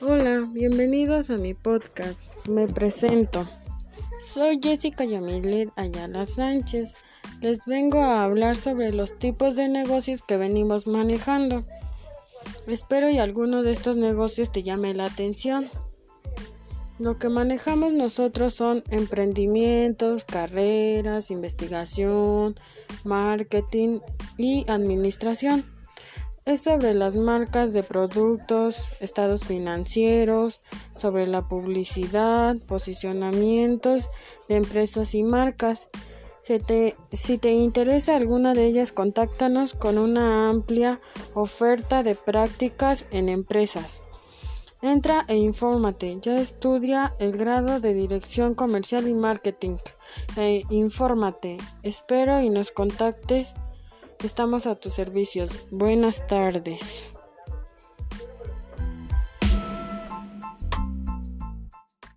Bienvenidos a mi podcast. Me presento. Soy Jessica Yamilet Ayala Sánchez. Les vengo a hablar sobre los tipos de negocios que venimos manejando. Espero y alguno de estos negocios te llame la atención. Lo que manejamos nosotros son emprendimientos, carreras, investigación, marketing y administración es sobre las marcas de productos, estados financieros, sobre la publicidad, posicionamientos de empresas y marcas. Si te, interesa alguna de ellas, contáctanos con una amplia oferta de prácticas en empresas. Entra e infórmate. Ya estudia el grado de Dirección Comercial y Marketing. E infórmate. Espero y nos contactes Estamos a tus servicios. Buenas tardes.